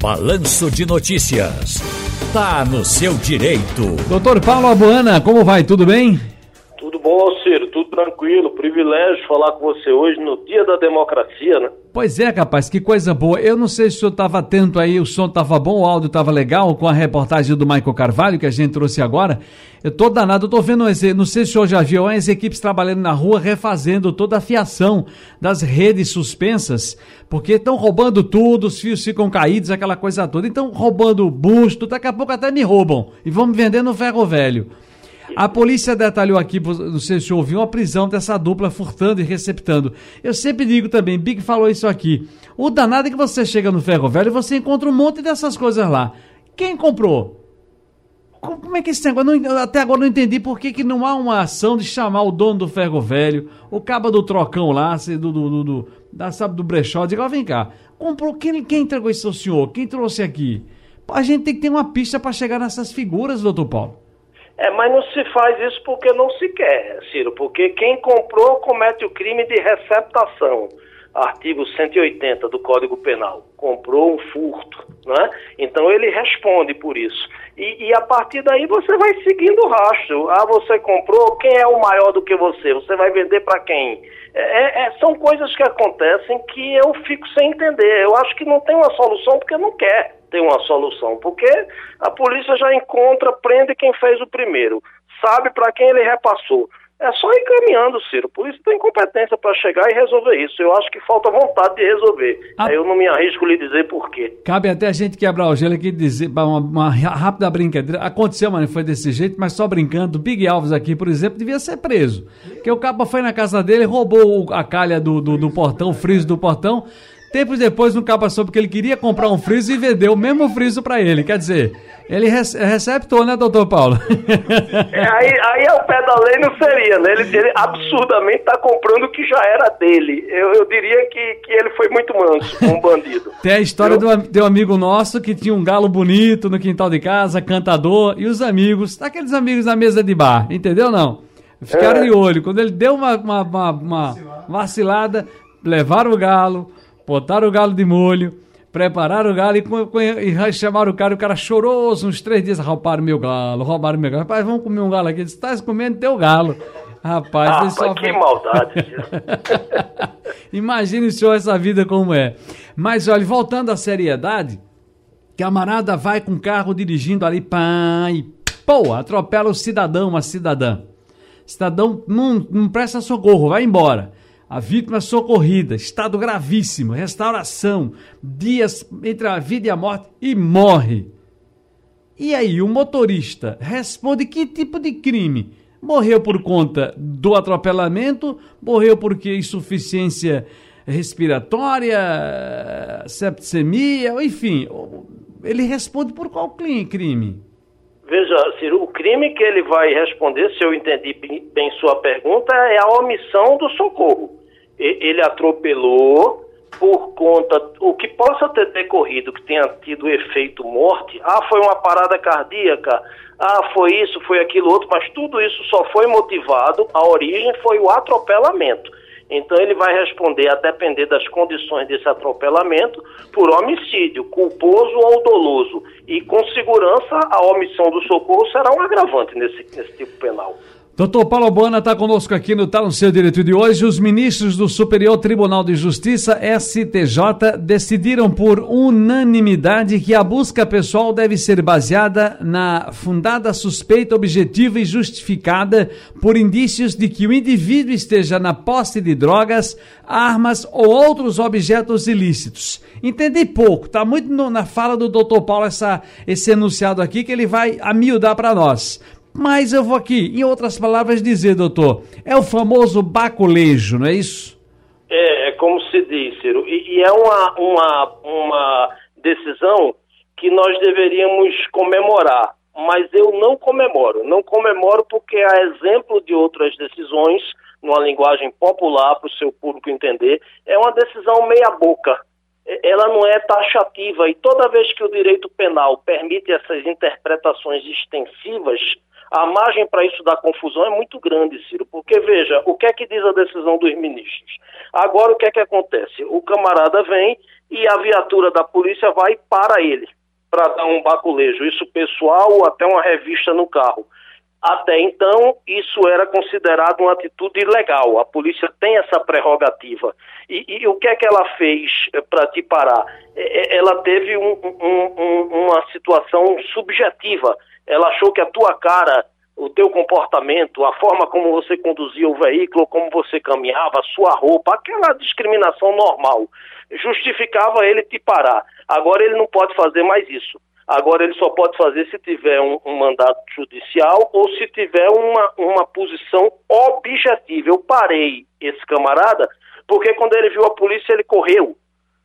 Balanço de Notícias. Tá no seu direito. Doutor Paulo Abuana, como vai? Tudo bem? Tranquilo. Privilégio falar com você hoje no Dia da Democracia, né? Pois é, capaz, que coisa boa. Eu não sei se o senhor estava atento aí, o som estava bom, o áudio estava legal com a reportagem do Michael Carvalho que a gente trouxe agora. Eu tô danado, eu tô vendo, não sei se o senhor já viu, as equipes trabalhando na rua refazendo toda a fiação das redes suspensas, porque estão roubando tudo, os fios ficam caídos, aquela coisa toda. Então, roubando busto, daqui a pouco até me roubam e vender no ferro velho. A polícia detalhou aqui, não sei se ouviu, a prisão dessa dupla furtando e receptando. Eu sempre digo também, Big falou isso aqui. O danado é que você chega no ferro velho e você encontra um monte dessas coisas lá. Quem comprou? Como é que esse negócio? Até agora não entendi por que, que não há uma ação de chamar o dono do ferro velho, o cabo do trocão lá, do, do, do, do da, sabe, do brechó, diga, ó, vem cá, comprou, quem, quem entregou isso ao senhor? Quem trouxe aqui? A gente tem que ter uma pista para chegar nessas figuras, doutor Paulo. É, mas não se faz isso porque não se quer, Ciro, porque quem comprou comete o crime de receptação. Artigo 180 do Código Penal. Comprou um furto, né? Então ele responde por isso. E, e, a partir daí você vai seguindo o rastro. Ah, você comprou, quem é o maior do que você? Você vai vender para quem? É, é, é, são coisas que acontecem que eu fico sem entender. Eu acho que não tem uma solução porque não quer ter uma solução, porque a polícia já encontra, prende quem fez o primeiro, sabe para quem ele repassou. É só ir caminhando, Ciro. Por isso tem competência para chegar e resolver isso. Eu acho que falta vontade de resolver. Ah. Eu não me arrisco lhe dizer por quê. Cabe até a gente quebrar o gelo aqui e dizer uma, uma, rápida brincadeira. Aconteceu, mas não foi desse jeito, mas só brincando. Big Alves aqui, por exemplo, devia ser preso. Porque o capa foi na casa dele, roubou a calha do, do, do portão, o friso do portão. Tempos depois, no capa soube que ele queria comprar um friso e vendeu o mesmo friso para ele. Quer dizer, ele é receptor, né, doutor Paulo? É, aí, aí é o pé da lei não seria, né? Ele, ele absurdamente está comprando o que já era dele. Eu, eu diria que, que ele foi muito manso, um bandido. Tem a história do, de um amigo nosso que tinha um galo bonito no quintal de casa, cantador, e os amigos, aqueles amigos na mesa de bar, entendeu não? Ficaram é. de olho. Quando ele deu uma, uma, uma, uma vacilada, levaram o galo, botaram o galo de molho, prepararam o galo e, e chamaram o cara, o cara choroso uns três dias, roubaram meu galo, roubaram meu galo. Rapaz, vamos comer um galo aqui. Ele disse, comendo teu galo. Rapaz, ah, só... que maldade. Imagine o senhor essa vida como é. Mas olha, voltando à seriedade, camarada vai com o carro dirigindo ali, pá, e pô, atropela o cidadão, uma cidadã. Cidadão não, não presta socorro, vai embora. A vítima socorrida, estado gravíssimo, restauração, dias entre a vida e a morte e morre. E aí, o motorista responde que tipo de crime? Morreu por conta do atropelamento? Morreu porque insuficiência respiratória, septicemia, enfim. Ele responde por qual crime? Veja, Ciro, o crime que ele vai responder, se eu entendi bem sua pergunta, é a omissão do socorro ele atropelou por conta, o que possa ter decorrido, que tenha tido efeito morte, ah, foi uma parada cardíaca, ah, foi isso, foi aquilo outro, mas tudo isso só foi motivado, a origem foi o atropelamento. Então ele vai responder, a depender das condições desse atropelamento, por homicídio, culposo ou doloso. E com segurança a omissão do socorro será um agravante nesse, nesse tipo penal. Doutor Paulo Bona está conosco aqui no Tá no Seu Direito de hoje. Os ministros do Superior Tribunal de Justiça, STJ, decidiram por unanimidade que a busca pessoal deve ser baseada na fundada suspeita objetiva e justificada por indícios de que o indivíduo esteja na posse de drogas, armas ou outros objetos ilícitos. Entendi pouco, está muito no, na fala do doutor Paulo essa, esse enunciado aqui que ele vai amiudar para nós. Mas eu vou aqui, em outras palavras, dizer, doutor, é o famoso baculejo, não é isso? É, é como se diz, Ciro, e, e é uma, uma, uma decisão que nós deveríamos comemorar, mas eu não comemoro. Não comemoro porque, a exemplo de outras decisões, numa linguagem popular, para o seu público entender, é uma decisão meia-boca. Ela não é taxativa e toda vez que o direito penal permite essas interpretações extensivas, a margem para isso dar confusão é muito grande, Ciro, porque veja, o que é que diz a decisão dos ministros? Agora o que é que acontece? O camarada vem, e a viatura da polícia vai para ele, para dar um baculejo, isso pessoal ou até uma revista no carro. Até então, isso era considerado uma atitude ilegal. A polícia tem essa prerrogativa. E, e o que é que ela fez eh, para te parar? Ela teve um, um, uma situação subjetiva. Ela achou que a tua cara, o teu comportamento, a forma como você conduzia o veículo, como você caminhava, a sua roupa, aquela discriminação normal, justificava ele te parar. Agora ele não pode fazer mais isso. Agora ele só pode fazer se tiver um, um, mandato judicial ou se tiver uma, uma posição objetiva. Eu parei esse camarada porque quando ele viu a polícia ele correu,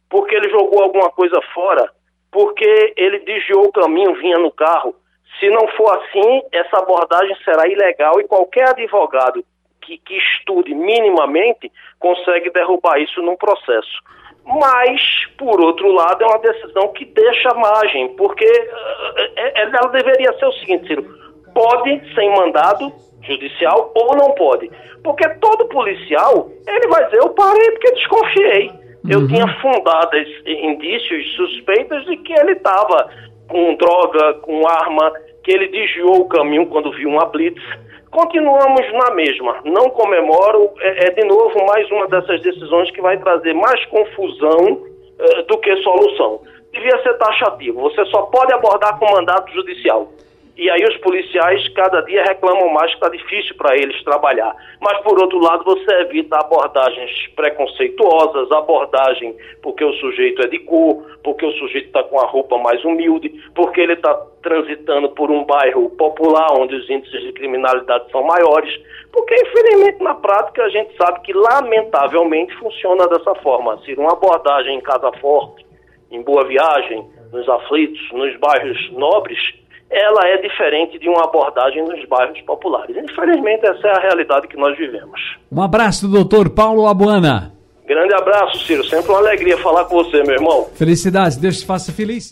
porque ele jogou alguma coisa fora, porque ele desviou o caminho, vinha no carro. Se não for assim, essa abordagem será ilegal e qualquer advogado que, que estude minimamente consegue derrubar isso num processo. Mas, por outro lado, é uma decisão que deixa margem, porque uh, ela deveria ser o seguinte, Ciro, pode sem mandado judicial ou não pode. Porque todo policial, ele vai dizer, eu parei porque desconfiei. Eu uhum. tinha fundadas indícios, suspeitas de que ele estava com droga, com arma, que ele desviou o caminho quando viu uma blitz continuamos na mesma. Não comemoro, é, é, de novo mais uma dessas decisões que vai trazer mais confusão é, do que solução. Devia ser taxativo, você só pode abordar com mandato judicial. E aí os policiais cada dia reclamam mais que está difícil para eles trabalhar. Mas por outro lado você evita abordagens preconceituosas, abordagem porque o sujeito é de cor, porque o sujeito está com a roupa mais humilde, porque ele está transitando por um bairro popular onde os índices de criminalidade são maiores. Porque infelizmente na prática a gente sabe que lamentavelmente funciona dessa forma. Se uma abordagem em Casa Forte, em Boa Viagem, nos aflitos, nos bairros nobres, ela é diferente de uma abordagem nos bairros populares. Infelizmente, essa é a realidade que nós vivemos. Um abraço, doutor Paulo Abuana. Grande abraço, Ciro. Sempre uma alegria falar com você, meu irmão. Felicidades. Deus te faça feliz.